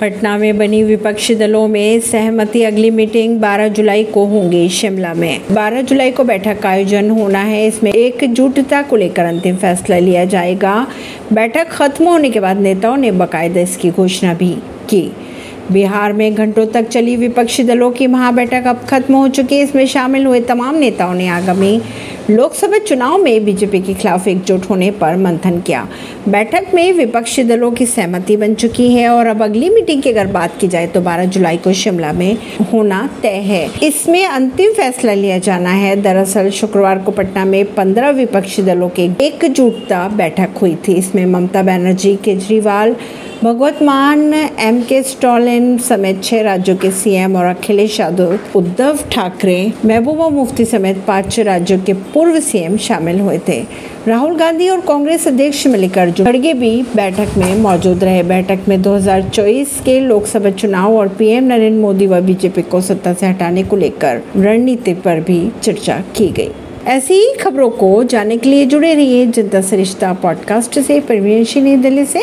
पटना में बनी विपक्षी दलों में सहमति, अगली मीटिंग 12 जुलाई को होंगी शिमला में। 12 जुलाई को बैठक का आयोजन होना है। इसमें एकजुटता को लेकर अंतिम फैसला लिया जाएगा। बैठक खत्म होने के बाद नेताओं ने बाकायदा इसकी घोषणा भी की। बिहार में घंटों तक चली विपक्षी दलों की महाबैठक अब खत्म हो चुकी है। इसमें शामिल हुए तमाम नेताओं ने आगामी लोकसभा चुनाव में बीजेपी के खिलाफ एकजुट होने पर मंथन किया। बैठक में विपक्षी दलों की सहमति बन चुकी है और अब अगली मीटिंग की अगर बात की जाए तो 12 जुलाई को शिमला में होना तय है। इसमें अंतिम फैसला लिया जाना है। दरअसल शुक्रवार को पटना में पंद्रह विपक्षी दलों के एकजुटता बैठक हुई थी। इसमें ममता बनर्जी, केजरीवाल भगवत मान एम के स्टॉलिन समेत छह राज्यों के सीएम और अखिलेश यादव, उद्धव ठाकरे, महबूबा मुफ्ती समेत पाँच राज्यों के पूर्व सीएम शामिल हुए थे। राहुल गांधी और कांग्रेस अध्यक्ष मल्लिकार्जुन खड़गे भी बैठक में मौजूद रहे। बैठक में 2024 के लोकसभा चुनाव और पीएम नरेंद्र मोदी व बीजेपी को सत्ता से हटाने को लेकर रणनीति पर भी चर्चा की गई। ऐसी ही खबरों को जानने के लिए जुड़े रहिए जनता सरिश्ता पॉडकास्ट से। परवीन दिल्ली से।